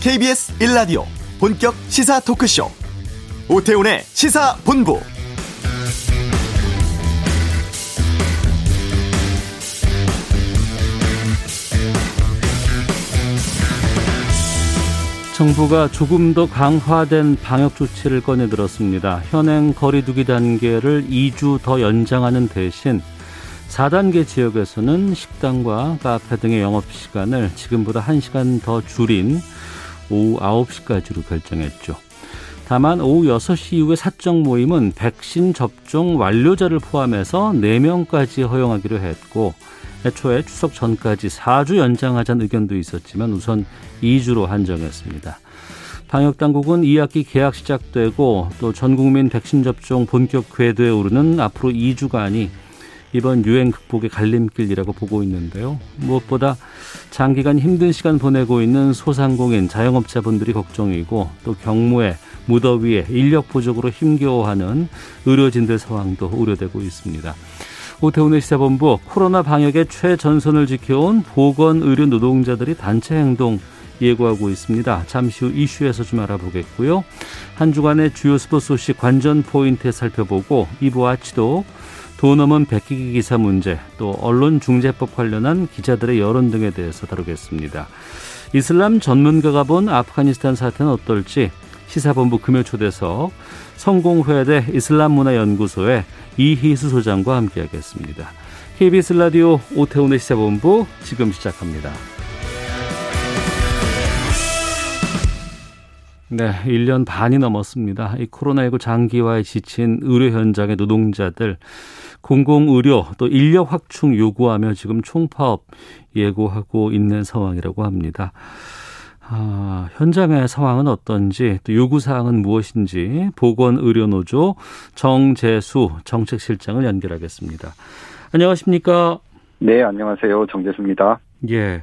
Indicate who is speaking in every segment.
Speaker 1: KBS 1라디오 본격 시사 토크쇼 오태훈의 시사본부
Speaker 2: 정부가 조금 더 강화된 방역 조치를 꺼내들었습니다. 현행 거리두기 단계를 2주 더 연장하는 대신 4단계 지역에서는 식당과 카페 등의 영업시간을 지금보다 1시간 더 줄인 오후 9시까지로 결정했죠. 다만 오후 6시 이후의 사적 모임은 백신 접종 완료자를 포함해서 4명까지 허용하기로 했고 애초에 추석 전까지 4주 연장하자는 의견도 있었지만 우선 2주로 한정했습니다. 방역 당국은 2학기 개학 시작되고 또 전 국민 백신 접종 본격 궤도에 오르는 앞으로 2주간이 이번 유행 극복의 갈림길이라고 보고 있는데요. 무엇보다 장기간 힘든 시간 보내고 있는 소상공인 자영업자분들이 걱정이고 또 경무에 무더위에 인력 부족으로 힘겨워하는 의료진들 상황도 우려되고 있습니다. 오태훈의 시사본부 코로나 방역의 최전선을 지켜온 보건의료 노동자들이 단체 행동 예고하고 있습니다. 잠시 후 이슈에서 좀 알아보겠고요. 한 주간의 주요 스포츠 소식 관전 포인트 살펴보고 2부 아치도 돈 넘은 백기기 기사 문제, 또 언론 중재법 관련한 기자들의 여론 등에 대해서 다루겠습니다. 이슬람 전문가가 본 아프가니스탄 사태는 어떨지 시사본부 금요 초대석 성공회대 이슬람문화연구소의 이희수 소장과 함께하겠습니다. KBS 라디오 오태훈의 시사본부 지금 시작합니다. 네, 1년 반이 넘었습니다. 이 코로나19 장기화에 지친 의료 현장의 노동자들 공공의료 또 인력 확충 요구하며 지금 총파업 예고하고 있는 상황이라고 합니다. 아, 현장의 상황은 어떤지 또 요구 사항은 무엇인지 보건의료노조 정재수 정책실장을 연결하겠습니다. 안녕하십니까?
Speaker 3: 네, 안녕하세요. 정재수입니다.
Speaker 2: 예.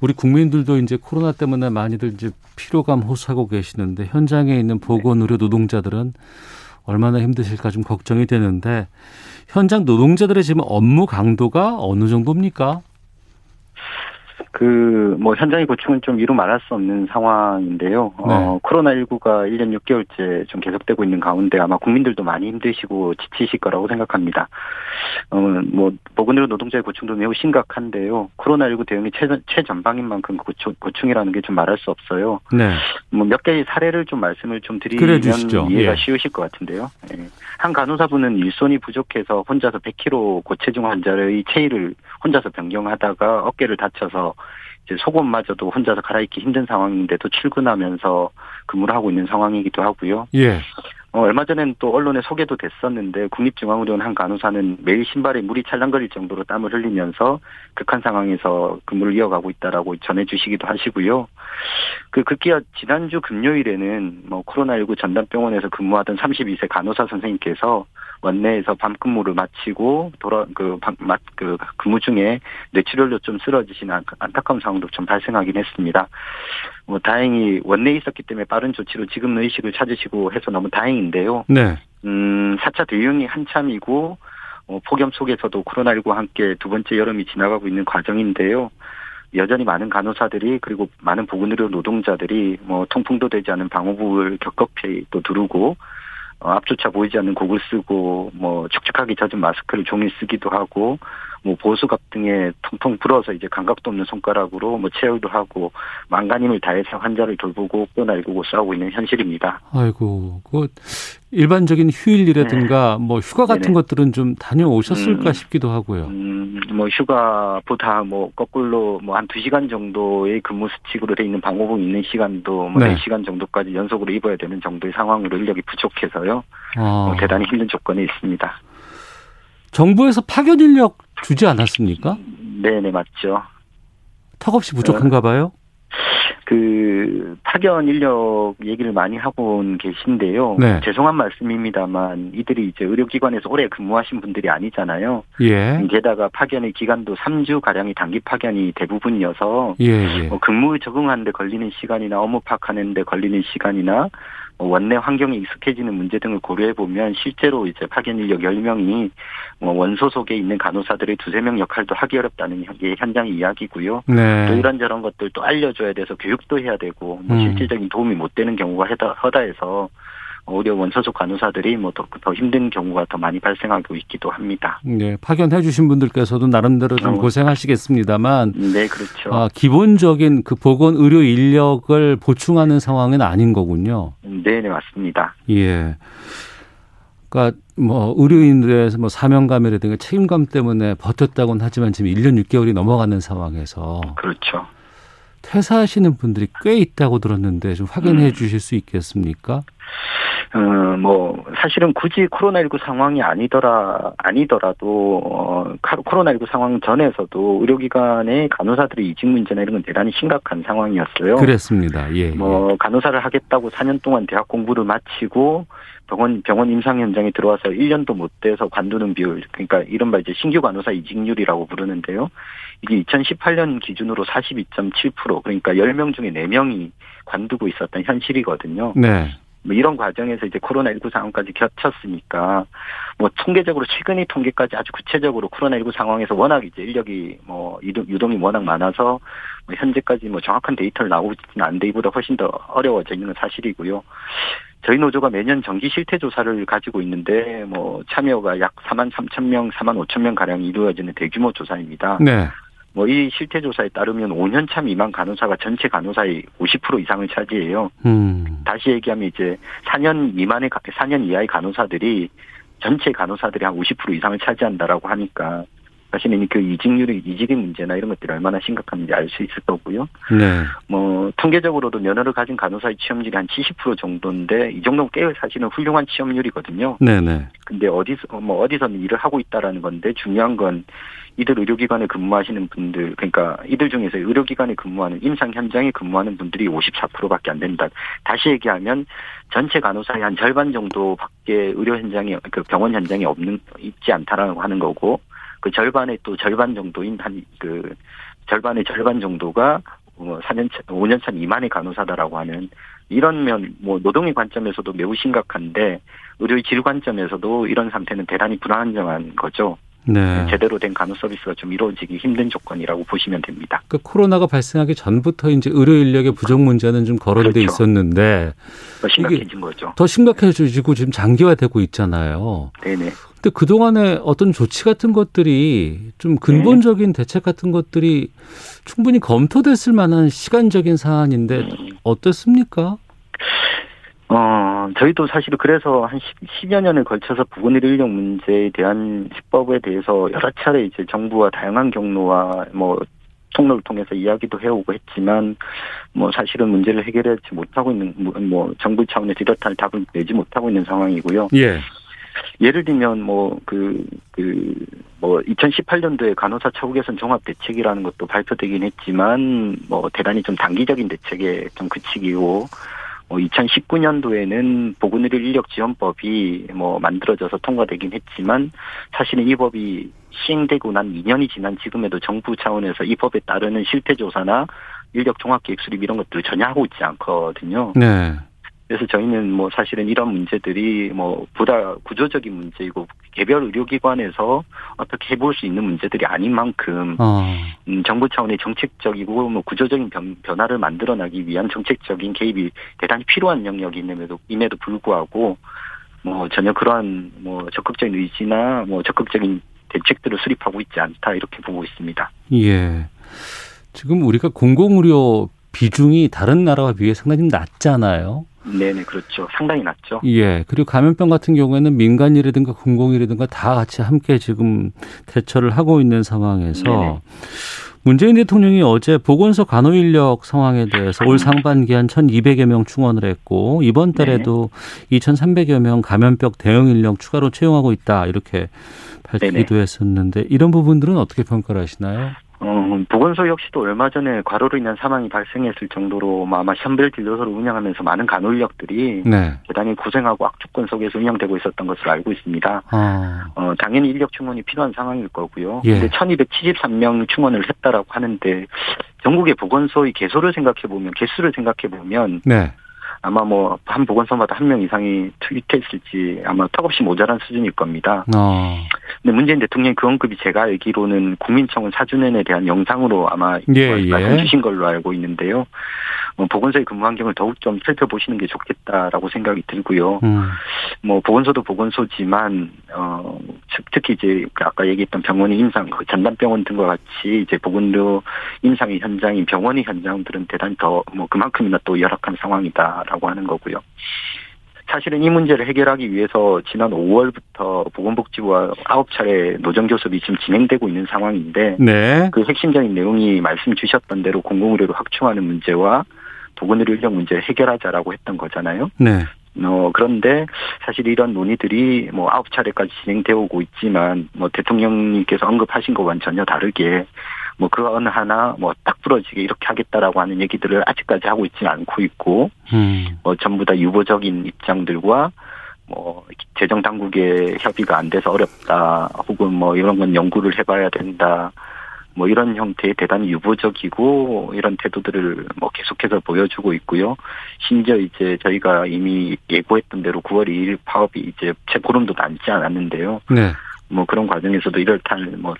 Speaker 2: 우리 국민들도 이제 코로나 때문에 많이들 이제 피로감 호소하고 계시는데 현장에 있는 보건 의료 노동자들은 얼마나 힘드실까 좀 걱정이 되는데 현장 노동자들의 지금 업무 강도가 어느 정도입니까?
Speaker 3: 그, 뭐, 현장의 고충은 좀 이루 말할 수 없는 상황인데요. 네. 어, 코로나19가 1년 6개월째 좀 계속되고 있는 가운데 아마 국민들도 많이 힘드시고 지치실 거라고 생각합니다. 어, 뭐, 보건의료 노동자의 고충도 매우 심각한데요. 코로나19 대응이 최전, 최전방인 만큼 고충, 고충이라는 게 좀 말할 수 없어요. 네. 뭐, 몇 개의 사례를 좀 말씀을 좀 드리면 이해가 예. 쉬우실 것 같은데요. 네. 한 간호사분은 일손이 부족해서 혼자서 100kg 고체중 환자의 체위를 혼자서 변경하다가 어깨를 다쳐서 이제 속옷마저도 혼자서 갈아입기 힘든 상황인데도 출근하면서 근무를 하고 있는 상황이기도 하고요. 예. 어, 얼마 전엔 또 언론에 소개도 됐었는데 국립중앙의료원 한 간호사는 매일 신발에 물이 찰랑거릴 정도로 땀을 흘리면서 극한 상황에서 근무를 이어가고 있다라고 전해주시기도 하시고요. 그 급기야 지난주 금요일에는 뭐 코로나19 전담병원에서 근무하던 32세 간호사 선생님께서 원내에서 밤 근무를 마치고 돌아 그, 그 근무 중에 뇌출혈로 좀 쓰러지신 안타까운 상황도 좀 발생하긴 했습니다. 뭐 다행히 원내에 있었기 때문에 빠른 조치로 지금 의식을 찾으시고 해서 너무 다행인 데요. 네. 음, 4차 대응이 한참이고 어, 폭염 속에서도 코로나19와 함께 두 번째 여름이 지나가고 있는 과정인데요. 여전히 많은 간호사들이 그리고 많은 보건의료 노동자들이 뭐 통풍도 되지 않은 방호복을 겹겹이 또 두르고 어, 앞조차 보이지 않는 곡을 쓰고 뭐 축축하게 젖은 마스크를 종일 쓰기도 하고 뭐 보수갑 등에 통통 불어서 이제 감각도 없는 손가락으로 뭐 체열도 하고 망가님을 다해서 환자를 돌보고 껴날고 싸우고 있는 현실입니다.
Speaker 2: 아이고, 그 일반적인 휴일이라든가 네. 뭐 휴가 같은 네네. 것들은 좀 다녀오셨을까 음, 싶기도 하고요.
Speaker 3: 음, 뭐 휴가보다 뭐 거꾸로 뭐 한 두 시간 정도의 근무 수칙으로 돼 있는 방호복 있는 시간도 뭐 네. 4시간 정도까지 연속으로 입어야 되는 정도의 상황으로 인력이 부족해서요. 아. 뭐 대단히 힘든 조건에 있습니다.
Speaker 2: 정부에서 파견 인력 주지 않았습니까?
Speaker 3: 네네 맞죠.
Speaker 2: 턱없이 부족한가 봐요.
Speaker 3: 그 파견 인력 얘기를 많이 하고 계신데요. 네. 죄송한 말씀입니다만 이들이 이제 의료기관에서 오래 근무하신 분들이 아니잖아요. 예. 게다가 파견의 기간도 3주 가량이 단기 파견이 대부분이어서 예, 예. 뭐 근무 적응하는데 걸리는 시간이나 업무 파악하는데 걸리는 시간이나 원내 환경에 익숙해지는 문제 등을 고려해 보면 실제로 이제 파견 인력 10명이 뭐 원소 속에 있는 간호사들의 두세 명 역할도 하기 어렵다는 게 현장의 이야기고요.
Speaker 2: 네.
Speaker 3: 또 이런저런 것들도 알려줘야 돼서 교육도 해야 되고 뭐
Speaker 2: 음.
Speaker 3: 실질적인 도움이 못 되는 경우가 허다, 허다해서 오히려 원소속 간호사들이 뭐더 더 힘든 경우가 더 많이 발생하고 있기도 합니다.
Speaker 2: 예, 파견해 주신 분들께서도 나름대로 좀
Speaker 3: 어.
Speaker 2: 고생하시겠습니다만
Speaker 3: 네, 그렇죠.
Speaker 2: 아, 기본적인 그 보건 의료 인력을 보충하는 상황은 아닌 거군요.
Speaker 3: 네, 네, 맞습니다.
Speaker 2: 예. 그러니까 뭐 의료인들에서 뭐 사명감이라든가 책임감 때문에 버텼다고는 하지만 지금 1년 6개월이 넘어가는 상황에서
Speaker 3: 그렇죠.
Speaker 2: 퇴사하시는 분들이 꽤 있다고 들었는데 좀 확인해
Speaker 3: 음.
Speaker 2: 주실 수 있겠습니까?
Speaker 3: 어, 뭐, 사실은 굳이 코로나19 상황이 아니더라, 아니더라도, 어, 카- 코로나19 상황 전에서도 의료기관의 간호사들의 이직 문제나 이런 건 대단히 심각한 상황이었어요.
Speaker 2: 그랬습니다. 예. 예.
Speaker 3: 뭐, 간호사를 하겠다고 4년 동안 대학 공부를 마치고 병원, 병원 임상 현장에 들어와서 1년도 못 돼서 관두는 비율, 그러니까 이른바 이제 신규 간호사 이직률이라고 부르는데요. 이게 2018년 기준으로 42.7%, 그러니까 10명 중에 4명이 관두고 있었던 현실이거든요.
Speaker 2: 네.
Speaker 3: 뭐 이런 과정에서 이제 코로나19 상황까지 겹쳤으니까 뭐 통계적으로 최근의 통계까지 아주 구체적으로 코로나19 상황에서 워낙 이제 인력이 뭐 유동이 워낙 많아서 뭐 현재까지 뭐 정확한 데이터를 나오지는 않는데 이보다 훨씬 더 어려워져 있는 건 사실이고요. 저희 노조가 매년 정기 실태 조사를 가지고 있는데 뭐 참여가 약 4만 3천 명, 4만 5천 명 가량 이루어지는 대규모 조사입니다.
Speaker 2: 네.
Speaker 3: 뭐 이 실태 조사에 따르면 5년 차 미만 간호사가 전체 간호사의 50% 이상을 차지해요.
Speaker 2: 음.
Speaker 3: 다시 얘기하면 이제 4년 미만의 가- 4년 이하의 간호사들이 전체 간호사들이 한 50% 이상을 차지한다라고 하니까 사실은 그 이직률이 이직의 문제나 이런 것들이 얼마나 심각한지 알 수 있을 거고요.
Speaker 2: 네.
Speaker 3: 뭐 통계적으로도 면허를 가진 간호사의 취업률이 한 70% 정도인데 이 정도면 꽤 사실은 훌륭한 취업률이거든요.
Speaker 2: 네, 네.
Speaker 3: 근데 어디서 뭐 어디서는 일을 하고 있다라는 건데 중요한 건 이들 의료기관에 근무하시는 분들 그러니까 이들 중에서 의료기관에 근무하는 임상 현장에 근무하는 분들이 54%밖에 안 된다. 다시 얘기하면 전체 간호사의 한 절반 정도밖에 의료 현장에 그 병원 현장에 없는 있지 않다라고 하는 거고 그 절반의 또 절반 정도인 한 그 절반의 절반 정도가 뭐 4년 차, 5년 차 미만의 간호사다라고 하는 이런 면, 뭐, 노동의 관점에서도 매우 심각한데, 의료의 질 관점에서도 이런 상태는 대단히 불안정한 거죠.
Speaker 2: 네.
Speaker 3: 제대로 된 간호 서비스가 좀 이루어지기 힘든 조건이라고 보시면 됩니다.
Speaker 2: 그 코로나가 발생하기 전부터 이제 의료 인력의 부족 문제는 좀 거론돼
Speaker 3: 그렇죠.
Speaker 2: 있었는데
Speaker 3: 더 심각해진 거죠.
Speaker 2: 더 심각해지고 지금 장기화되고 있잖아요.
Speaker 3: 네네.
Speaker 2: 근데 그 동안에 어떤 조치 같은 것들이 좀 근본적인 대책 같은 것들이 충분히 검토됐을 만한 시간적인 사안인데
Speaker 3: 음.
Speaker 2: 어떻습니까?
Speaker 3: 어, 저희도 사실 그래서 한 10, 여 년을 걸쳐서 보건의료 인력 문제에 대한 식법에 대해서 여러 차례 이제 정부와 다양한 경로와 뭐 통로를 통해서 이야기도 해오고 했지만 뭐 사실은 문제를 해결하지 못하고 있는 뭐- 뭐 정부 차원에서 이렇다 할 답을 내지 못하고 있는 상황이고요.
Speaker 2: 예.
Speaker 3: 예를 들면 뭐 그 그 뭐 2018년도에 간호사 처우 개선 종합 대책이라는 것도 발표되긴 했지만 뭐 대단히 좀 단기적인 대책에 좀 그치기고 뭐 2019년도에는 보건의료 인력 지원법이 뭐 만들어져서 통과되긴 했지만 사실은 이 법이 시행되고 난 2년이 지난 지금에도 정부 차원에서 이 법에 따르는 실태 조사나 인력 종합 계획 수립 이런 것들을 전혀 하고 있지 않거든요.
Speaker 2: 네.
Speaker 3: 그래서 저희는 뭐 사실은 이런 문제들이 뭐 보다 구조적인 문제이고 개별 의료기관에서 어떻게 해볼 수 있는 문제들이 아닌 만큼
Speaker 2: 어.
Speaker 3: 음, 정부 차원의 정책적이고 뭐 구조적인 변, 변화를 만들어나기 위한 정책적인 개입이 대단히 필요한 영역임에도 임에도 불구하고 뭐 전혀 그러한 뭐 적극적인 의지나 뭐 적극적인 대책들을 수립하고 있지 않다 이렇게 보고 있습니다.
Speaker 2: 예. 지금 우리가 공공의료 비중이 다른 나라와 비해 상당히 낮잖아요.
Speaker 3: 네네 그렇죠. 상당히 낮죠.
Speaker 2: 예. 그리고 감염병 같은 경우에는 민간이라든가 공공이라든가 다 같이 함께 지금 대처를 하고 있는 상황에서
Speaker 3: 네네.
Speaker 2: 문재인 대통령이 어제 보건소 간호 인력 상황에 대해서 올 상반기 한 1,200여 명 충원을 했고 이번 달에도 2,300여 명 감염병 대응 인력 추가로 채용하고 있다 이렇게 밝히기도 했었는데 이런 부분들은 어떻게 평가를 하시나요?
Speaker 3: 어, 보건소 역시도 얼마 전에 과로로 인한 사망이 발생했을 정도로 뭐 아마 션벨 진료소를 운영하면서 많은 간호 인력들이
Speaker 2: 네.
Speaker 3: 대단히 고생하고 악조건 속에서 운영되고 있었던 것으로 알고 있습니다.
Speaker 2: 아,
Speaker 3: 어, 당연히 인력 충원이 필요한 상황일 거고요.
Speaker 2: 예.
Speaker 3: 근데 1273명 충원을 했다라고 하는데 전국의 보건소의 개소를 생각해 보면 개수를 생각해 보면
Speaker 2: 네.
Speaker 3: 아마 뭐 한 보건소마다 한 명 이상이 투입했을지 아마 턱없이 모자란 수준일 겁니다.
Speaker 2: 어,
Speaker 3: 근데 문재인 대통령이 그 언급이 제가 알기로는 국민청원 4주년에 대한 영상으로 아마 예, 말씀 예. 주신 걸로 알고 있는데요. 뭐 보건소의 근무 환경을 더욱 좀 살펴보시는 게 좋겠다라고 생각이 들고요. 음. 뭐 보건소도 보건소지만 어 특히 이제 아까 얘기했던 병원의 임상, 그 전담병원 등과 같이 이제 보건료 임상의 현장인 병원의 현장들은 대단히 더 뭐 그만큼이나 또 열악한 상황이다라고 하는 거고요. 사실은 이 문제를 해결하기 위해서 지난 5월부터 보건복지부와 9차례 노정교섭이 지금 진행되고 있는 상황인데 네. 그 핵심적인 내용이 말씀 주셨던 대로 공공의료를 확충하는 문제와 보건의료 인력 문제를 해결하자라고 했던 거잖아요. 네. 어, 그런데 사실 이런 논의들이 뭐 아홉 차례까지 진행되어 오고 있지만 뭐 대통령님께서 언급하신 것과는 전혀 다르게 뭐 그 어느 하나 뭐 딱 부러지게 이렇게 하겠다라고 하는 얘기들을 아직까지 하고 있지는 않고 있고 음. 뭐 전부 다 유보적인 입장들과 뭐 재정 당국의 협의가 안 돼서 어렵다 혹은 뭐 이런 건 연구를 해봐야 된다 뭐 이런 형태의 대단히 유보적이고 이런 태도들을 뭐 계속해서 보여주고 있고요. 심지어 이제 저희가 이미 예고했던 대로 9월 2일 파업이 이제 채 보름도 남지 않았는데요. 네. 뭐 그런 과정에서도 이럴탈 뭐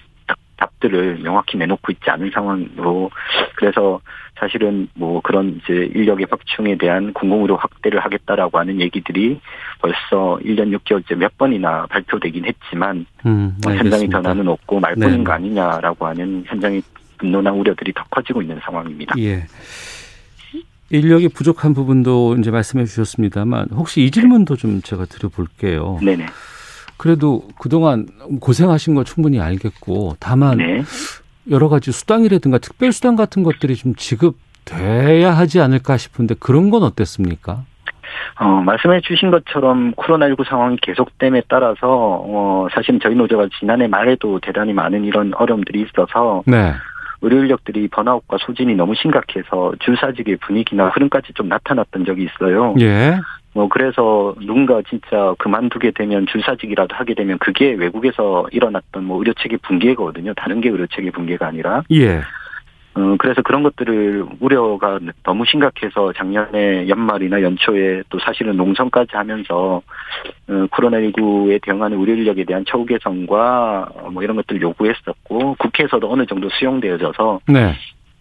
Speaker 3: 답들을 명확히 내놓고 있지 않은 상황으로 그래서 사실은 뭐 그런 이제 인력의 확충에 대한 공공의료 확대를 하겠다라고 하는 얘기들이 벌써 1년 6개월째 몇 번이나 발표되긴 했지만 음, 뭐 현장의 변화는 없고 말뿐인 네. 거 아니냐라고 하는 현장의 분노나 우려들이 더 커지고 있는 상황입니다. 예.
Speaker 2: 인력이 부족한 부분도 이제 말씀해 주셨습니다만 혹시 이 질문도 좀 제가 드려볼게요. 네네. 그래도 그동안 고생하신 거 충분히 알겠고 다만 네. 여러 가지 수당이라든가 특별 수당 같은 것들이 좀 지급돼야 하지 않을까 싶은데 그런 건 어땠습니까?
Speaker 3: 어, 말씀해 주신 것처럼 코로나19 상황이 계속됨에 따라서, 어, 사실 저희 노조가 지난해 말에도 대단히 많은 이런 어려움들이 있어서, 네. 의료 인력들이 번아웃과 소진이 너무 심각해서 줄사직의 분위기나 흐름까지 좀 나타났던 적이 있어요. 예. 뭐 그래서 누군가 진짜 그만두게 되면 줄사직이라도 하게 되면 그게 외국에서 일어났던 뭐 의료 체계 붕괴거든요. 다른 게 의료 체계 붕괴가 아니라. 예. 어, 그래서 그런 것들을 우려가 너무 심각해서 작년에 연말이나 연초에 또 사실은 농성까지 하면서 어, 코로나19에 대응하는 의료 인력에 대한 처우 개선과 뭐 이런 것들 을 요구했었고 국회에서도 어느 정도 수용되어져서 네.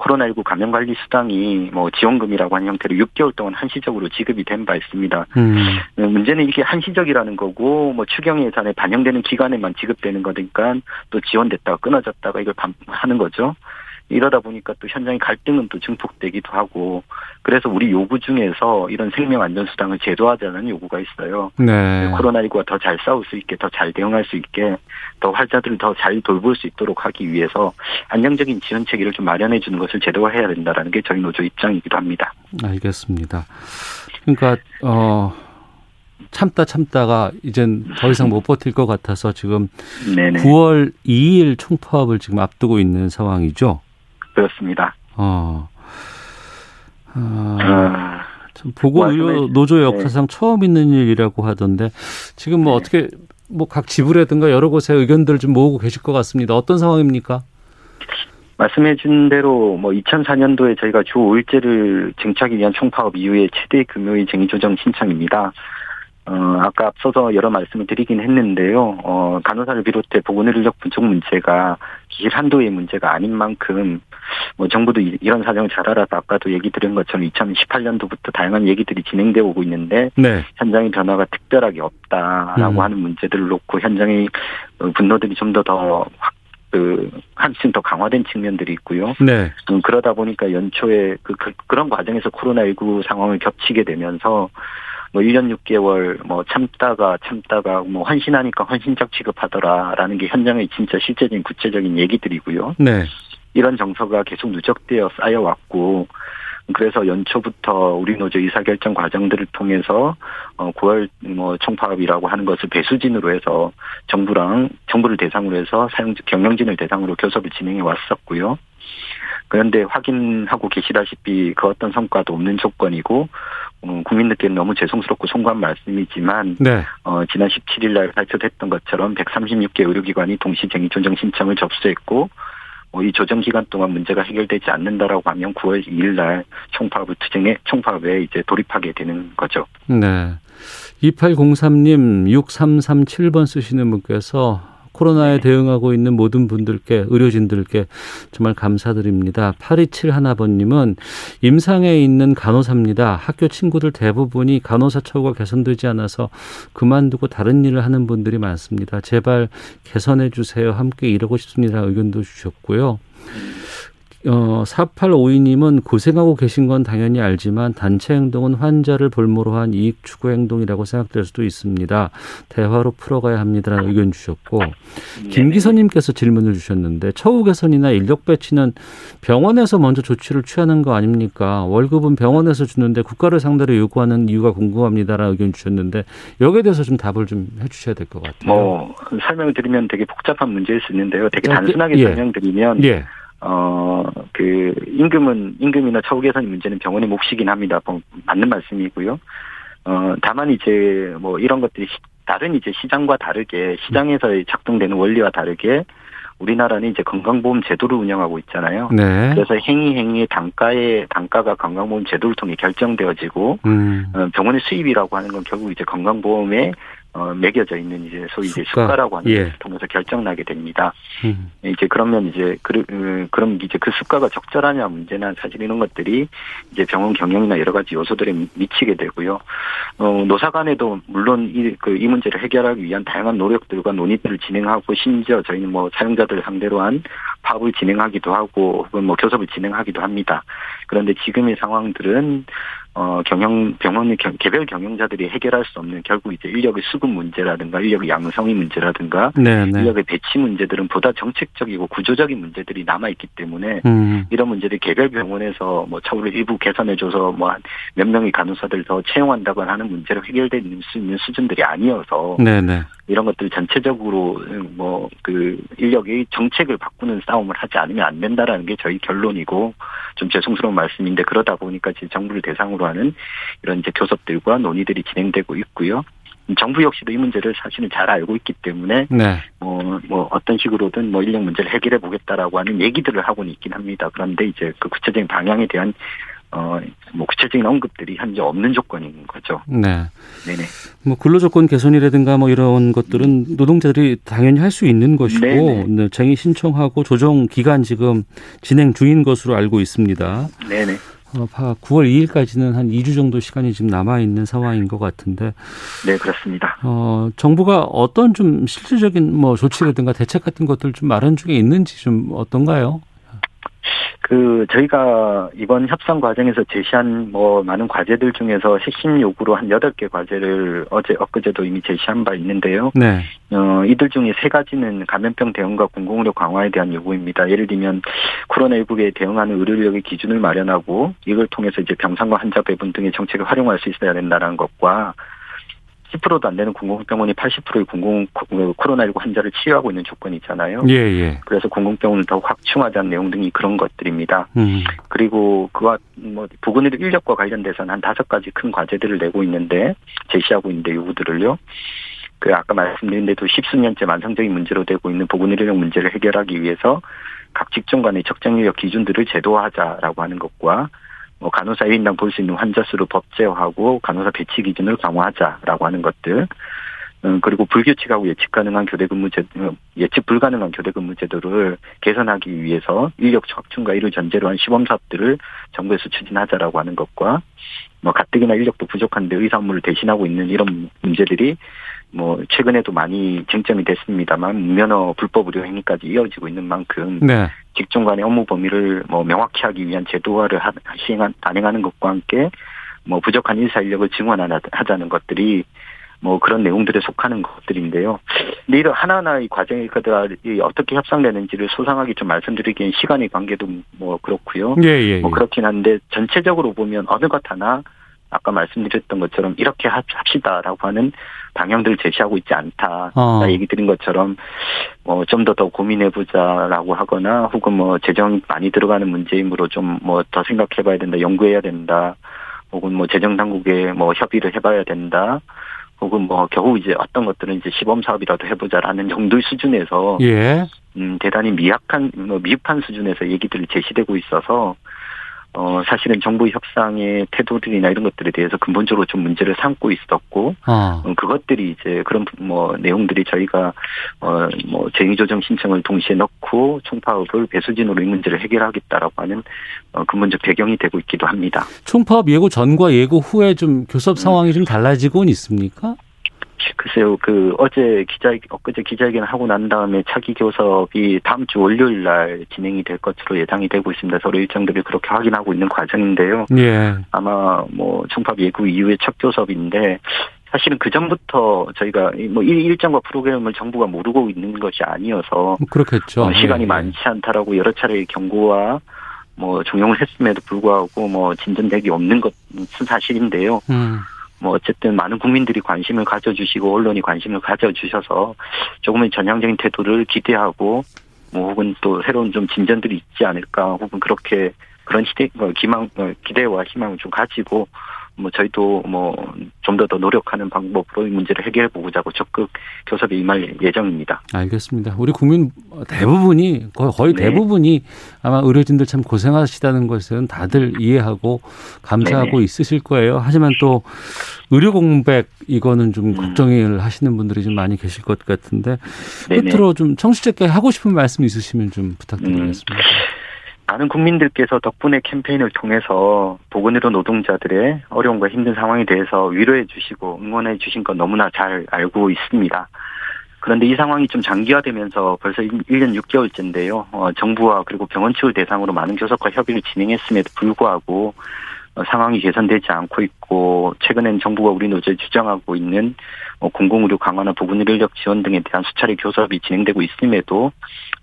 Speaker 3: 코로나19 감염관리 수당이 뭐 지원금이라고 하는 형태로 6개월 동안 한시적으로 지급이 된 바 있습니다. 음. 네, 문제는 이게 한시적이라는 거고 뭐 추경 예산에 반영되는 기간에만 지급되는 거니까 또 지원됐다가 끊어졌다가 이걸 하는 거죠. 이러다 보니까 또 현장의 갈등은 또 증폭되기도 하고 그래서 우리 요구 중에서 이런 생명 안전 수당을 제도화하자는 요구가 있어요. 네. 코로나19가 더잘 싸울 수 있게 더 잘 대응할 수 있게 더 환자들을 더 잘 돌볼 수 있도록 하기 위해서 안정적인 지원 체계를 좀 마련해 주는 것을 제도화해야 된다라는 게 저희 노조 입장이기도 합니다.
Speaker 2: 알겠습니다. 그러니까 어 참다 참다가 이젠 더 이상 못 버틸 것 같아서 지금 네네. 9월 2일 총파업을 지금 앞두고 있는 상황이죠.
Speaker 3: 그렇습니다. 어.
Speaker 2: 아, 아참 보고 의료 노조 역사상 네. 처음 있는 일이라고 하던데 지금 뭐 네. 어떻게 뭐 각 지부라든가 여러 곳에 의견들 좀 모으고 계실 것 같습니다. 어떤 상황입니까?
Speaker 3: 말씀해 준 대로 뭐 2004년도에 저희가 주 5일제를 쟁취하기 위한 총파업 이후에 최대 금요일 쟁의 조정 신청입니다. 어, 아까 앞서서 여러 말씀을 드리긴 했는데요. 어, 간호사를 비롯해 보건의료력 부족 문제가 기실 한도의 문제가 아닌 만큼 뭐 정부도 이런 사정을 잘 알아서 아까도 얘기 드린 것처럼 2018년도부터 다양한 얘기들이 진행되어 오고 있는데 네. 현장의 변화가 특별하게 없다라고 음. 하는 문제들을 놓고 현장의 분노들이 좀 더 더 그, 한층 더 강화된 측면들이 있고요. 네. 음, 그러다 보니까 연초에 그, 그, 그런 과정에서 코로나19 상황을 겹치게 되면서 뭐 1년 6개월 뭐 참다가 참다가 뭐 헌신하니까 헌신적 취급하더라라는 게 현장의 진짜 실제적인 구체적인 얘기들이고요. 네. 이런 정서가 계속 누적되어 쌓여왔고 그래서 연초부터 우리 노조 의사결정 과정들을 통해서 어 9월 뭐 총파업이라고 하는 것을 배수진으로 해서 정부랑 정부를 대상으로 해서 사용 경영진을 대상으로 교섭을 진행해 왔었고요. 그런데 확인하고 계시다시피 그 어떤 성과도 없는 조건이고 음, 국민들께는 너무 죄송스럽고 송구한 말씀이지만 네. 어, 지난 17일 날 발표됐던 것처럼 136개 의료기관이 동시 쟁의 조정 신청을 접수했고 어, 이 조정 기간 동안 문제가 해결되지 않는다라고 하면 9월 2일 날 총파업을 투쟁에 총파업에 이제 돌입하게 되는 거죠.
Speaker 2: 네. 2803님 6337번 쓰시는 분께서 코로나에 네. 대응하고 있는 모든 분들께 의료진들께 정말 감사드립니다. 827 하나번님은 임상에 있는 간호사입니다. 학교 친구들 대부분이 간호사 처우가 개선되지 않아서 그만두고 다른 일을 하는 분들이 많습니다. 제발 개선해 주세요. 함께 일하고 싶습니다. 의견도 주셨고요. 어, 4852님은 고생하고 계신 건 당연히 알지만 단체 행동은 환자를 볼모로 한 이익 추구 행동이라고 생각될 수도 있습니다. 대화로 풀어가야 합니다라는 의견 주셨고 김기선님께서 질문을 주셨는데 처우 개선이나 인력 배치는 병원에서 먼저 조치를 취하는 거 아닙니까? 월급은 병원에서 주는데 국가를 상대로 요구하는 이유가 궁금합니다라는 의견 주셨는데 여기에 대해서 좀 답을 좀 해주셔야 될 것 같아요.
Speaker 3: 뭐 설명을 드리면 되게 복잡한 문제일 수 있는데요. 되게 단순하게 예. 설명드리면. 예. 어, 그, 임금은, 임금이나 처우 개선 문제는 병원의 몫이긴 합니다. 뭐, 맞는 말씀이고요. 어, 다만 이제 뭐 이런 것들이 다른 이제 시장과 다르게 시장에서 작동되는 원리와 다르게 우리나라는 이제 건강보험 제도를 운영하고 있잖아요. 네. 그래서 행위 행위의 단가의 단가가 건강보험 제도를 통해 결정되어지고 음. 어, 병원의 수입이라고 하는 건 결국 이제 건강보험의 어, 매겨져 있는 이제 소위 이제 수가. 수가라고 하는 예. 것을 통해서 결정나게 됩니다. 음. 이제 그러면 이제 그, 음, 그럼 이제 그 수가가 적절하냐 문제나 사실 이런 것들이 이제 병원 경영이나 여러 가지 요소들에 미치게 되고요. 어, 노사 간에도 물론 이, 그, 이 문제를 해결하기 위한 다양한 노력들과 논의들을 진행하고 심지어 저희는 뭐 사용자들 상대로 한 파업을 진행하기도 하고 혹은 뭐 교섭을 진행하기도 합니다. 그런데 지금의 상황들은 어, 경영, 병원의 경, 개별 경영자들이 해결할 수 없는 결국 이제 인력의 수급 문제라든가 인력의 양성의 문제라든가 네네. 네. 인력의 배치 문제들은 보다 정책적이고 구조적인 문제들이 남아있기 때문에 음. 이런 문제들이 개별 병원에서 뭐 차후를 일부 개선해줘서 뭐 몇 명의 간호사들 더 채용한다거나 하는 문제로 해결될 수 있는 수준들이 아니어서 네네. 네. 이런 것들 전체적으로 뭐 그 인력의 정책을 바꾸는 싸움을 하지 않으면 안 된다라는 게 저희 결론이고 좀 죄송스러운 말씀인데 그러다 보니까 지금 정부를 대상으로 하는 이런 이제 교섭들과 논의들이 진행되고 있고요. 정부 역시도 이 문제를 사실은 잘 알고 있기 때문에 네. 뭐, 뭐 어떤 식으로든 뭐 인력 문제를 해결해 보겠다라고 하는 얘기들을 하고는 있긴 합니다. 그런데 이제 그 구체적인 방향에 대한 어, 뭐 구체적인 언급들이 현재 없는 조건인 거죠. 네.
Speaker 2: 네네. 뭐 근로조건 개선이라든가 뭐 이런 것들은 노동자들이 당연히 할 수 있는 것이고 네, 쟁의 신청하고 조정 기간 지금 진행 중인 것으로 알고 있습니다. 네네. 어, 9월 2일까지는 한 2주 정도 시간이 지금 남아 있는 상황인 것 같은데.
Speaker 3: 네, 그렇습니다.
Speaker 2: 어, 정부가 어떤 좀 실질적인 뭐 조치라든가 대책 같은 것들 좀 마련 중에 있는지 좀 어떤가요?
Speaker 3: 그 저희가 이번 협상 과정에서 제시한 뭐 많은 과제들 중에서 핵심 요구로 한 여덟 개 과제를 어제 엊그제도 이미 제시한 바 있는데요. 네. 어 이들 중에 세 가지는 감염병 대응과 공공의료 강화에 대한 요구입니다. 예를 들면 코로나19에 대응하는 의료력의 기준을 마련하고 이걸 통해서 이제 병상과 환자 배분 등의 정책을 활용할 수 있어야 된다는 것과 10%도 안 되는 공공병원이 80%의 공공 코로나19 환자를 치유하고 있는 조건이 있잖아요. 예, 예. 그래서 공공병원을 더 확충하자는 내용 등이 그런 것들입니다. 음. 그리고 그와 뭐 보건의료 인력과 관련돼서는 한 다섯 가지 큰 과제들을 내고 있는데 제시하고 있는데 요구들을요. 그 아까 말씀드린 대로 십수 년째 만성적인 문제로 되고 있는 보건의료력 문제를 해결하기 위해서 각 직종 간의 적정 인력 기준들을 제도화하자라고 하는 것과 뭐 간호사 1인당 볼 수 있는 환자 수를 법제화하고 간호사 배치 기준을 강화하자라고 하는 것들. 음, 그리고 불규칙하고 예측 가능한 교대 근무 제 어, 예측 불가능한 교대 근무 제도를 개선하기 위해서 인력 확충과 이를 전제로 한 시범 사업들을 정부에서 추진하자라고 하는 것과 뭐 가뜩이나 인력도 부족한데 의사 업무를 대신하고 있는 이런 문제들이 뭐 최근에도 많이 쟁점이 됐습니다만 무면허 불법 의료 행위까지 이어지고 있는 만큼 네. 직종 간의 업무 범위를 뭐 명확히 하기 위한 제도화를 하, 시행한 단행하는 것과 함께 뭐 부족한 인사 인력을 증원하자는 것들이 뭐 그런 내용들에 속하는 것들인데요. 근데 이런 하나하나의 과정이 어떻게 협상되는지를 소상하게 좀 말씀드리기엔 시간의 관계도 뭐 그렇고요. 예, 예, 예. 뭐 그렇긴 한데 전체적으로 보면 어느 것 하나 아까 말씀드렸던 것처럼 이렇게 합시다라고 하는 방향들을 제시하고 있지 않다. 어. 얘기 드린 것처럼 뭐 좀 더더 고민해 보자라고 하거나 혹은 뭐 재정 많이 들어가는 문제이므로 좀 뭐 더 생각해 봐야 된다. 연구해야 된다. 혹은 뭐 재정 당국에 뭐 협의를 해 봐야 된다. 혹은 뭐 겨우 이제 어떤 것들은 이제 시범 사업이라도 해보자라는 정도의 수준에서 예. 음 대단히 미약한 뭐 미흡한 수준에서 얘기들이 제시되고 있어서 어, 사실은 정부 협상의 태도들이나 이런 것들에 대해서 근본적으로 좀 문제를 삼고 있었고, 아. 어, 그것들이 이제 그런 뭐 내용들이 저희가, 어, 뭐 쟁의조정 신청을 동시에 넣고 총파업을 배수진으로 이 문제를 해결하겠다라고 하는 어, 근본적 배경이 되고 있기도 합니다.
Speaker 2: 총파업 예고 전과 예고 후에 좀 교섭 상황이 음. 좀 달라지곤 있습니까?
Speaker 3: 글쎄요, 그 어제 기자 엊그제 기자회견 하고 난 다음에 차기 교섭이 다음 주 월요일 날 진행이 될 것으로 예상이 되고 있습니다. 서로 일정들을 그렇게 확인하고 있는 과정인데요. 예. 아마 뭐 총파 예고 이후에 첫 교섭인데 사실은 그 전부터 저희가 뭐 일정과 프로그램을 정부가 모르고 있는 것이 아니어서
Speaker 2: 그렇겠죠.
Speaker 3: 어, 시간이 예. 많지 않다라고 여러 차례 경고와 뭐 종용을 했음에도 불구하고 뭐 진전되기 없는 것은 사실인데요. 음. 뭐 어쨌든 많은 국민들이 관심을 가져주시고 언론이 관심을 가져주셔서 조금의 전향적인 태도를 기대하고 뭐 혹은 또 새로운 좀 진전들이 있지 않을까 혹은 그렇게 그런 시대 뭐 어, 기대와 희망을 좀 가지고 뭐 저희도 뭐 좀 더 더 노력하는 방법으로 이 문제를 해결해 보자고 적극 교섭에 임할 예정입니다.
Speaker 2: 알겠습니다. 우리 국민 대부분이 거의 네. 대부분이 아마 의료진들 참 고생하시다는 것은 다들 이해하고 감사하고 네네. 있으실 거예요. 하지만 또 의료 공백 이거는 좀 음. 걱정을 하시는 분들이 좀 많이 계실 것 같은데 네네. 끝으로 좀 청취자께 하고 싶은 말씀 있으시면 좀 부탁드리겠습니다. 음.
Speaker 3: 많은 국민들께서 덕분에 캠페인을 통해서 보건의료 노동자들의 어려움과 힘든 상황에 대해서 위로해 주시고 응원해 주신 건 너무나 잘 알고 있습니다. 그런데 이 상황이 좀 장기화되면서 벌써 1년 6개월째인데요. 어, 정부와 그리고 병원 측을 대상으로 많은 교섭과 협의를 진행했음에도 불구하고 어, 상황이 개선되지 않고 있고 최근엔 정부가 우리 노조에 주장하고 있는 어, 공공의료 강화나 보건의료 인력 지원 등에 대한 수차례 교섭이 진행되고 있음에도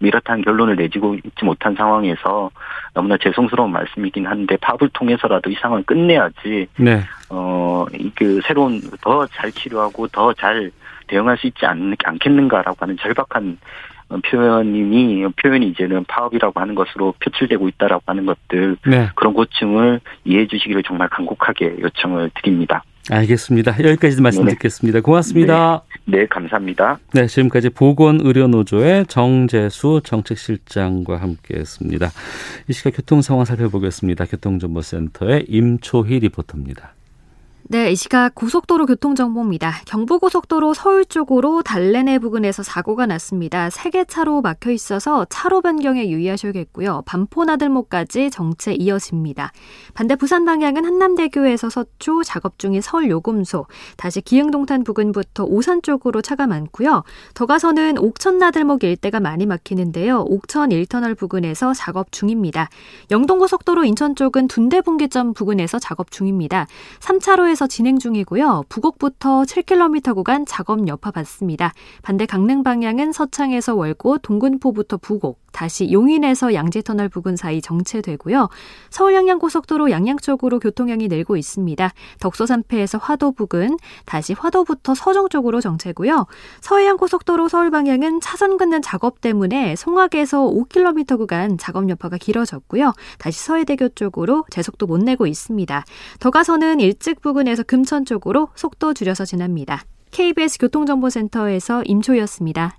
Speaker 3: 미락한 결론을 내지고 있지 못한 상황에서 너무나 죄송스러운 말씀이긴 한데 파업을 통해서라도 이 상황을 끝내야지 네. 어 그 새로운 더 잘 치료하고 더잘 대응할 수 있지 않, 않겠는가라고 하는 절박한 표현이 표현이 이제는 파업이라고 하는 것으로 표출되고 있다라고 하는 것들 네. 그런 고충을 이해해 주시기를 정말 간곡하게 요청을 드립니다.
Speaker 2: 알겠습니다. 여기까지 말씀 네. 듣겠습니다. 고맙습니다.
Speaker 3: 네. 네, 감사합니다.
Speaker 2: 네, 지금까지 보건의료노조의 정재수 정책실장과 함께했습니다. 이 시각 교통 상황 살펴보겠습니다. 교통정보센터의 임초희 리포터입니다.
Speaker 4: 네, 이 시각 고속도로 교통 정보입니다. 경부고속도로 서울 쪽으로 달래내 부근에서 사고가 났습니다. 세 개 차로 막혀 있어서 차로 변경에 유의하셔야겠고요. 반포나들목까지 정체 이어집니다. 반대 부산 방향은 한남대교에서 서초 작업 중인 서울 요금소, 다시 기흥동탄 부근부터 오산 쪽으로 차가 많고요. 더 가서는 옥천나들목 일대가 많이 막히는데요. 옥천 1터널 부근에서 작업 중입니다. 영동고속도로 인천 쪽은 둔대분기점 부근에서 작업 중입니다. 3차로에서 상황에서 진행 중이고요. 부곡부터 7km 구간 작업 여파 받습니다. 반대 강릉 방향은 서창에서 월고, 동군포부터 부곡, 다시 용인에서 양재터널 부근 사이 정체되고요. 서울 양양 고속도로 양양 쪽으로 교통량이 늘고 있습니다. 덕소산패에서 화도 부근, 다시 화도부터 서종 쪽으로 정체고요. 서해안 고속도로 서울 방향은 차선 긋는 작업 때문에 송악에서 5km 구간 작업 여파가 길어졌고요. 다시 서해대교 쪽으로 제속도 못 내고 있습니다. 더 가서는 일찍 부근에서 금천 쪽으로 속도 줄여서 지납니다. KBS 교통정보센터에서 임초였습니다.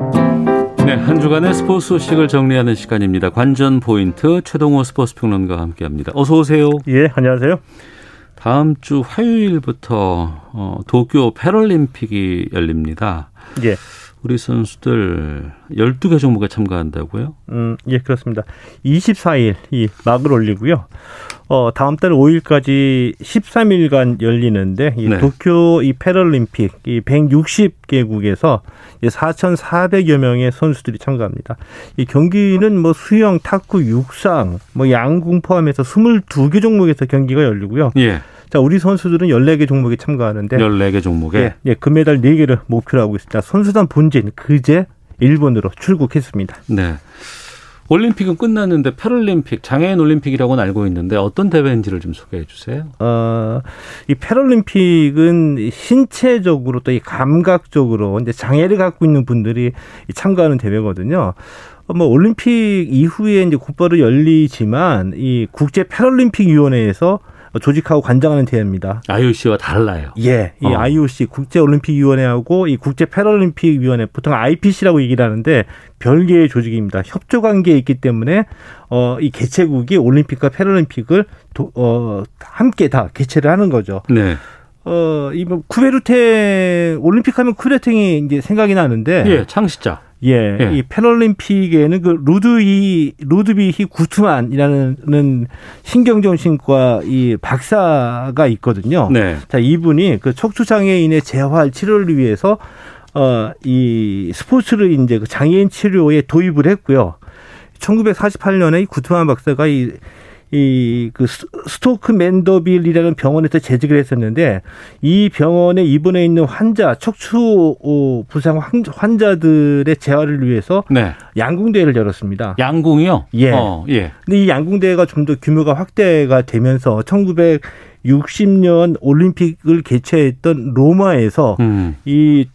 Speaker 2: 네, 한 주간의 스포츠 소식을 정리하는 시간입니다. 관전 포인트 최동호 스포츠 평론가와 함께합니다. 어서 오세요.
Speaker 5: 예, 안녕하세요.
Speaker 2: 다음 주 화요일부터 어, 도쿄 패럴림픽이 열립니다. 예. 우리 선수들 12개 종목에 참가한다고요?
Speaker 5: 음, 예, 그렇습니다. 24일 이 막을 올리고요. 어, 다음 달 5일까지 13일간 열리는데 이 네. 도쿄 이 패럴림픽 이 160개국에서 4,400여 명의 선수들이 참가합니다. 이 경기는 뭐 수영, 탁구, 육상, 뭐 양궁 포함해서 22개 종목에서 경기가 열리고요. 예. 자, 우리 선수들은 14개 종목에 참가하는데
Speaker 2: 14개 종목에
Speaker 5: 예, 예 금메달 4개를 목표로 하고 있습니다. 선수단 본진 그제 일본으로 출국했습니다.
Speaker 2: 네. 올림픽은 끝났는데 패럴림픽, 장애인 올림픽이라고는 알고 있는데 어떤 대회인지를 좀 소개해 주세요.
Speaker 5: 어, 이 패럴림픽은 신체적으로 또 이 감각적으로 이제 장애를 갖고 있는 분들이 참가하는 대회거든요. 어, 뭐 올림픽 이후에 이제 곧바로 열리지만 이 국제 패럴림픽 위원회에서 조직하고 관장하는 대회입니다.
Speaker 2: IOC와 달라요.
Speaker 5: 예, 이 어. IOC 국제올림픽위원회하고 이 국제패럴림픽위원회 보통 IPC라고 얘기를 하는데 별개의 조직입니다. 협조 관계에 있기 때문에 어, 이 개최국이 올림픽과 패럴림픽을 도, 어, 함께 다 개최를 하는 거죠.
Speaker 2: 네.
Speaker 5: 어, 이뭐 쿠베르테 올림픽 하면 쿠베르탱이 이제 생각이 나는데
Speaker 2: 예, 창시자.
Speaker 5: 예, 예. 이 패럴림픽에는 그 루드이 루드비히 구트만이라는 신경정신과 이 박사가 있거든요.
Speaker 2: 네.
Speaker 5: 자, 이분이 그 척추 장애인의 재활 치료를 위해서 어, 이 스포츠를 이제 그 장애인 치료에 도입을 했고요. 1948년에 이 구트만 박사가 이 이 그 스토크 맨더빌이라는 병원에서 재직을 했었는데 이 병원에 입원해 있는 환자 척추 부상 환자들의 재활을 위해서
Speaker 2: 네.
Speaker 5: 양궁대회를 열었습니다.
Speaker 2: 양궁이요?
Speaker 5: 예.
Speaker 2: 어, 예.
Speaker 5: 근데 이 양궁대회가 좀 더 규모가 확대가 되면서 1960년 올림픽을 개최했던 로마에서
Speaker 2: 음.
Speaker 5: 이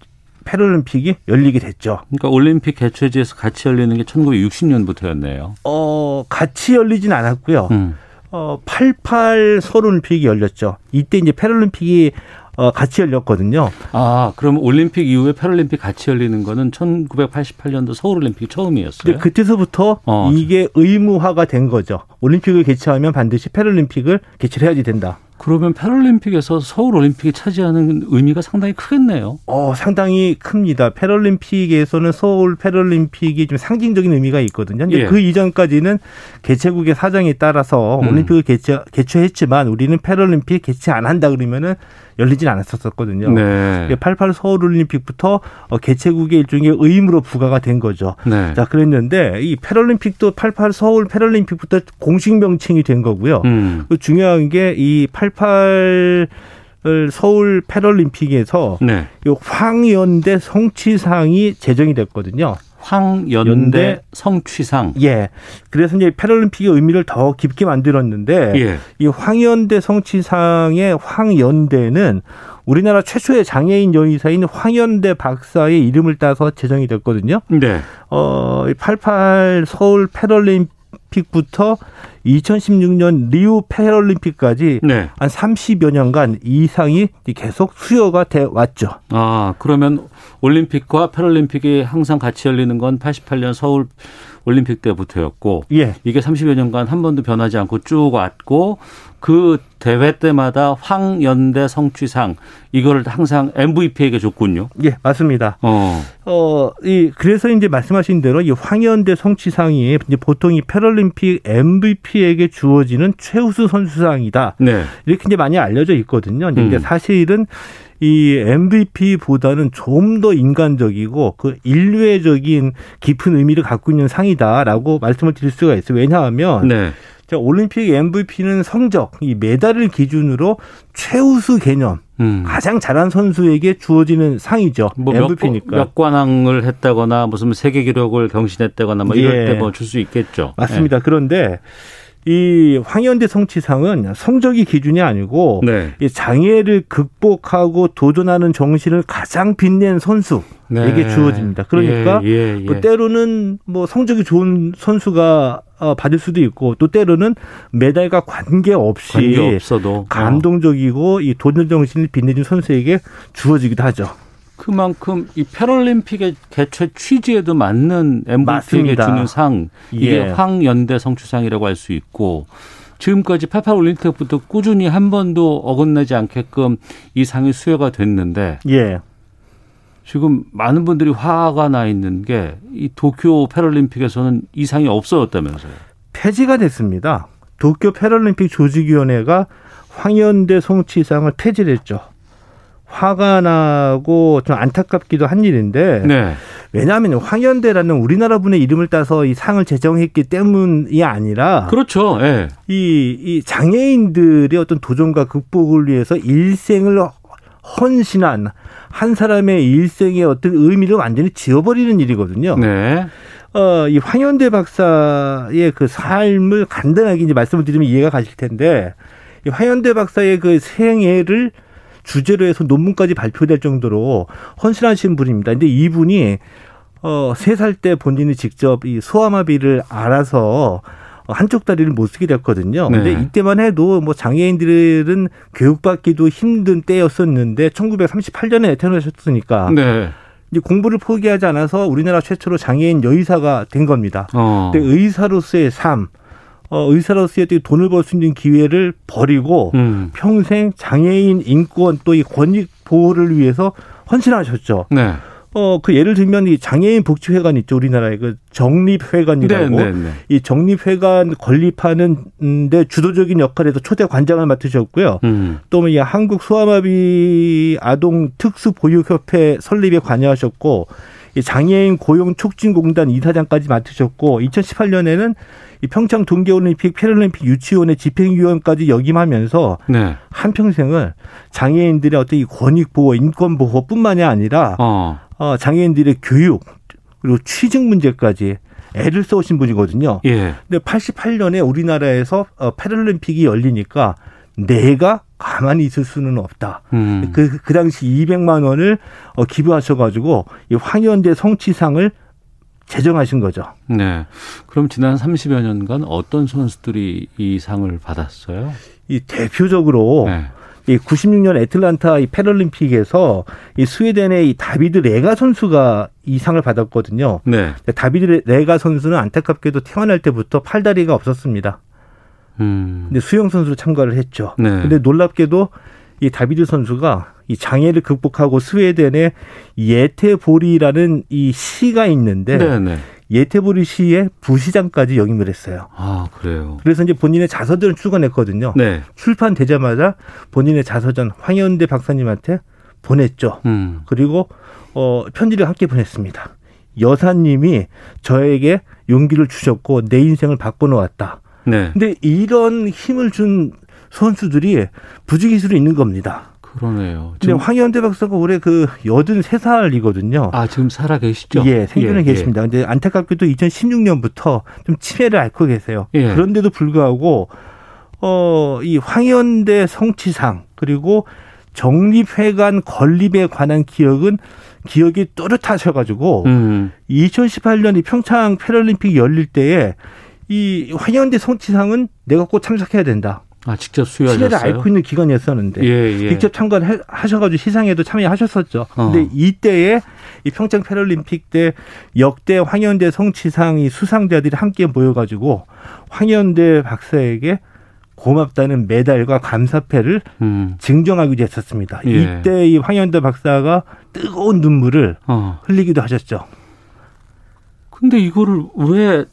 Speaker 5: 패럴림픽이 열리게 됐죠.
Speaker 2: 그러니까 올림픽 개최지에서 같이 열리는 게 1960년부터였네요.
Speaker 5: 어, 같이 열리진 않았고요.
Speaker 2: 음.
Speaker 5: 어, 88 서울올림픽이 열렸죠. 이때 이제 패럴림픽이 어, 같이 열렸거든요.
Speaker 2: 아, 그럼 올림픽 이후에 패럴림픽 같이 열리는 거는 1988년도 서울올림픽이 처음이었어요?
Speaker 5: 네, 그때서부터 어. 이게 의무화가 된 거죠. 올림픽을 개최하면 반드시 패럴림픽을 개최를 해야지 된다.
Speaker 2: 그러면 패럴림픽에서 서울 올림픽이 차지하는 의미가 상당히 크겠네요.
Speaker 5: 어, 상당히 큽니다. 패럴림픽에서는 서울 패럴림픽이 좀 상징적인 의미가 있거든요. 예. 그 이전까지는 개최국의 사정에 따라서 음. 올림픽을 개최, 개최했지만 우리는 패럴림픽 개최 안 한다 그러면은 열리진 않았었거든요.
Speaker 2: 네.
Speaker 5: 88 서울 올림픽부터 어, 개최국의 일종의 의무로 부과가 된 거죠.
Speaker 2: 네.
Speaker 5: 자, 그랬는데 이 패럴림픽도 88 서울 패럴림픽부터 공식 명칭이 된 거고요.
Speaker 2: 음.
Speaker 5: 그 중요한 게 이 88 서울 패럴림픽에서
Speaker 2: 네.
Speaker 5: 이 황연대 성취상이 제정이 됐거든요.
Speaker 2: 황연대 연대. 성취상.
Speaker 5: 예. 그래서 이제 패럴림픽의 의미를 더 깊게 만들었는데
Speaker 2: 예.
Speaker 5: 이 황연대 성취상의 황연대는 우리나라 최초의 장애인 여의사인 황연대 박사의 이름을 따서 제정이 됐거든요.
Speaker 2: 네.
Speaker 5: 어, 88 서울 패럴림픽 부터 2016년 리우 패럴림픽까지
Speaker 2: 네.
Speaker 5: 한 30여 년간 이상이 계속 수요가 돼 왔죠.
Speaker 2: 아, 그러면 올림픽과 패럴림픽이 항상 같이 열리는 건 88년 서울 올림픽 때부터였고
Speaker 5: 예.
Speaker 2: 이게 30여 년간 한 번도 변하지 않고 쭉 왔고 그 대회 때마다 황연대 성취상 이거를 항상 MVP에게 줬군요.
Speaker 5: 예, 맞습니다.
Speaker 2: 어.
Speaker 5: 어, 이 그래서 이제 말씀하신 대로 이 황연대 성취상이 이제 보통 이 패럴림픽 MVP에게 주어지는 최우수 선수상이다.
Speaker 2: 네.
Speaker 5: 이렇게 이제 많이 알려져 있거든요. 근데
Speaker 2: 음.
Speaker 5: 사실은 이 MVP보다는 좀 더 인간적이고 그 인류애적인 깊은 의미를 갖고 있는 상이다라고 말씀을 드릴 수가 있어요. 왜냐하면
Speaker 2: 네.
Speaker 5: 자, 올림픽 MVP는 성적, 이 메달을 기준으로 최우수 개념,
Speaker 2: 음.
Speaker 5: 가장 잘한 선수에게 주어지는 상이죠.
Speaker 2: 뭐
Speaker 5: MVP니까.
Speaker 2: 몇, 몇 관왕을 했다거나 무슨 세계 기록을 경신했다거나 뭐 이럴
Speaker 5: 예.
Speaker 2: 때뭐 줄 수 있겠죠.
Speaker 5: 맞습니다. 예. 그런데 이 황현대 성취상은 성적이 기준이 아니고
Speaker 2: 네.
Speaker 5: 이 장애를 극복하고 도전하는 정신을 가장 빛낸 선수
Speaker 2: 네.
Speaker 5: 주어집니다. 그러니까
Speaker 2: 예, 예, 예.
Speaker 5: 뭐 때로는 뭐 성적이 좋은 선수가 어, 받을 수도 있고 또 때로는 메달과 관계없이
Speaker 2: 관계 없어도
Speaker 5: 감동적이고 이 도전 정신을 빛내준 선수에게 주어지기도 하죠.
Speaker 2: 그만큼 이 패럴림픽의 개최 취지에도 맞는 MVP에게. 주는 상 이게
Speaker 5: 예.
Speaker 2: 황연대 성취상이라고 할 수 있고 지금까지 88 올림픽부터 꾸준히 한 번도 어긋나지 않게끔 이 상이 수여가 됐는데
Speaker 5: 예.
Speaker 2: 지금 많은 분들이 화가 나 있는 게 이 도쿄 패럴림픽에서는 이 상이 없어졌다면서요.
Speaker 5: 폐지가 됐습니다. 도쿄 패럴림픽 조직위원회가 황연대 송치상을 폐지를 했죠. 화가 나고 좀 안타깝기도 한 일인데
Speaker 2: 네.
Speaker 5: 왜냐하면 황연대라는 우리나라 분의 이름을 따서 이 상을 제정했기 때문이 아니라
Speaker 2: 그렇죠. 예.
Speaker 5: 이, 이 장애인들의 어떤 도전과 극복을 위해서 일생을 헌신한 한 사람의 일생의 어떤 의미를 완전히 지워버리는 일이거든요.
Speaker 2: 네.
Speaker 5: 어, 이 황현대 박사의 그 삶을 간단하게 이제 말씀을 드리면 이해가 가실 텐데, 이 황현대 박사의 그 생애를 주제로 해서 논문까지 발표될 정도로 헌신하신 분입니다. 근데 이분이 어, 세 살 때 본인이 직접 이 소아마비를 알아서 한쪽 다리를 못 쓰게 됐거든요. 근데 네. 이때만 해도 뭐 장애인들은 교육받기도 힘든 때였었는데 1938년에 태어나셨으니까 네. 이제 공부를 포기하지 않아서 우리나라 최초로 장애인 여의사가 된 겁니다. 어. 근데 의사로서의 삶, 어, 의사로서의 돈을 벌 수 있는 기회를 버리고 음. 평생 장애인 인권 또 이 권익 보호를 위해서 헌신하셨죠. 네. 어, 그 예를 들면 이 장애인 복지회관 있죠. 우리나라의 그 정립회관이라고. 네, 네, 네. 이 정립회관 건립하는 데 주도적인 역할에서 초대 관장을 맡으셨고요. 음. 또이 뭐 한국 소아마비 아동 특수보육협회 설립에 관여하셨고 이 장애인 고용 촉진공단 이사장까지 맡으셨고 2018년에는 이 평창 동계올림픽 패럴림픽 유치원의 집행위원까지 역임하면서 네. 한 평생을 장애인들의 어떤 이 권익 보호, 인권 보호뿐만이 아니라 어. 어, 장애인들의 교육 그리고 취직 문제까지 애를 써오신 분이거든요. 예. 근데 88년에 우리나라에서 어, 패럴림픽이 열리니까 내가 가만히 있을 수는 없다. 음. 그, 그 당시 200만 원을 어, 기부하셔가지고 이 황현대 성취상을 제정하신 거죠.
Speaker 2: 네. 그럼 지난 30여 년간 어떤 선수들이 이 상을 받았어요?
Speaker 5: 이 대표적으로 네. 이 96년 애틀란타 이 패럴림픽에서 이 스웨덴의 이 다비드 레가 선수가 이 상을 받았거든요. 네. 다비드 레가 선수는 안타깝게도 태어날 때부터 팔다리가 없었습니다. 음. 근데 수영 선수로 참가를 했죠. 네. 근데 놀랍게도 이 다비드 선수가 이 장애를 극복하고 스웨덴의 예테보리라는 이 시가 있는데 네네. 네. 예테보리 시의 부시장까지 역임을 했어요.
Speaker 2: 아 그래요.
Speaker 5: 그래서 이제 본인의 자서전을 출간했거든요. 네. 출판되자마자 본인의 자서전 황현대 박사님한테 보냈죠. 음. 그리고 어 편지를 함께 보냈습니다. 여사님이 저에게 용기를 주셨고 내 인생을 바꿔놓았다. 네. 근데 이런 힘을 준 선수들이 부지기수로 있는 겁니다.
Speaker 2: 그러네요.
Speaker 5: 근데 황현대 박사가 올해 그 83살이거든요.
Speaker 2: 아, 지금 살아 계시죠?
Speaker 5: 예, 생존해 예, 예. 계십니다. 예. 근데 안타깝게도 2016년부터 좀 치매를 앓고 계세요. 예. 그런데도 불구하고 어, 이 황현대 성취상 그리고 정립회관 건립에 관한 기억은 기억이 또렷하셔가지고 음. 2018년 이 평창 패럴림픽 열릴 때에 이 황현대 성취상은 내가 꼭 참석해야 된다.
Speaker 2: 아, 직접 수여하셨어요?
Speaker 5: 시내를 앓고 있는 기간이었었는데 예, 예. 직접 참가하셔가지고 시상에도 참여하셨었죠. 어. 근데 이때에 이 평창 패럴림픽 때 역대 황현대 성취상이 수상자들이 함께 모여가지고 황현대 박사에게 고맙다는 메달과 감사패를 음. 증정하기도 했었습니다. 예. 이때 이 황현대 박사가 뜨거운 눈물을 어. 흘리기도 하셨죠.
Speaker 2: 근데 이거를 왜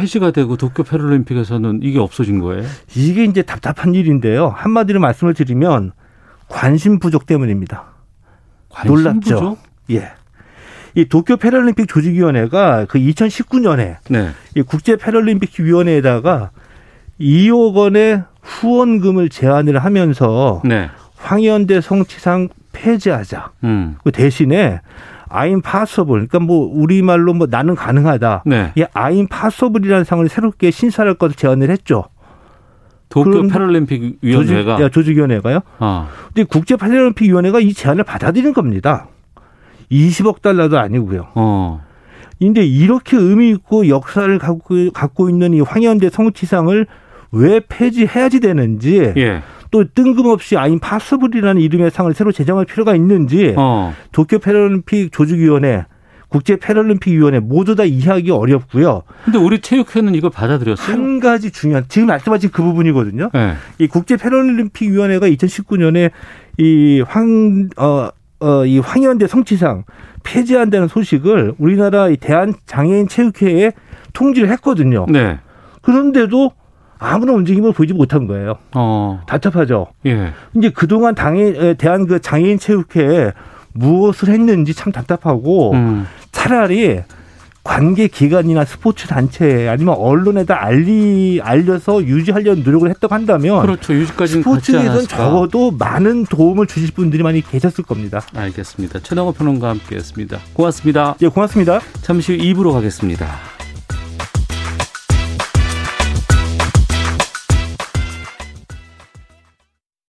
Speaker 2: 폐지가 되고 도쿄 패럴림픽에서는 이게 없어진 거예요?
Speaker 5: 이게 이제 답답한 일인데요. 한마디로 말씀을 드리면 관심 부족 때문입니다. 관심 놀랍죠? 부족? 예. 이 도쿄 패럴림픽 조직위원회가 그 2019년에 네. 이 국제 패럴림픽 위원회에다가 2억 원의 후원금을 제안을 하면서 네. 황현대 성취상 폐지하자. 음. 그 대신에 I'm Possible 그러니까 뭐 우리말로 뭐 나는 가능하다. 네. 이 I'm Possible이라는 상을 새롭게 신설할 것을 제안을 했죠.
Speaker 2: 도쿄 패럴림픽 위원회가
Speaker 5: 조직, 조직위원회가요. 아. 근데 국제 패럴림픽 위원회가 이 제안을 받아들인 겁니다. 20억 달러도 아니고요. 어. 근데 이렇게 의미 있고 역사를 갖고, 갖고 있는 이 황연대 성취상을 왜 폐지해야지 되는지 예. 또 뜬금없이 I'm Possible이라는 이름의 상을 새로 제정할 필요가 있는지 어. 도쿄 패럴림픽 조직위원회 국제 패럴림픽 위원회 모두 다 이해하기 어렵고요.
Speaker 2: 근데 우리 체육회는 이걸 받아들였어요.
Speaker 5: 한 가지 중요한 지금 말씀하신 그 부분이거든요. 네. 이 국제 패럴림픽 위원회가 2019년에 이황어이 어, 이 황현대 성취상 폐지한다는 소식을 우리나라 대한 장애인 체육회에 통지를 했거든요. 네. 그런데도 아무런 움직임을 보이지 못한 거예요. 어. 답답하죠. 예. 이제 그동안 당해, 대한 그 장애인 체육회에 무엇을 했는지 참 답답하고 음. 차라리 관계 기관이나 스포츠 단체 아니면 언론에다 알리 알려서 유지하려는 노력을 했다고 한다면
Speaker 2: 그렇죠. 유지까지
Speaker 5: 스포츠에서는 적어도 많은 도움을 주실 분들이 많이 계셨을 겁니다.
Speaker 2: 알겠습니다. 최영호 평론가와 함께했습니다. 고맙습니다.
Speaker 5: 예, 고맙습니다.
Speaker 2: 잠시 후 2부로 가겠습니다.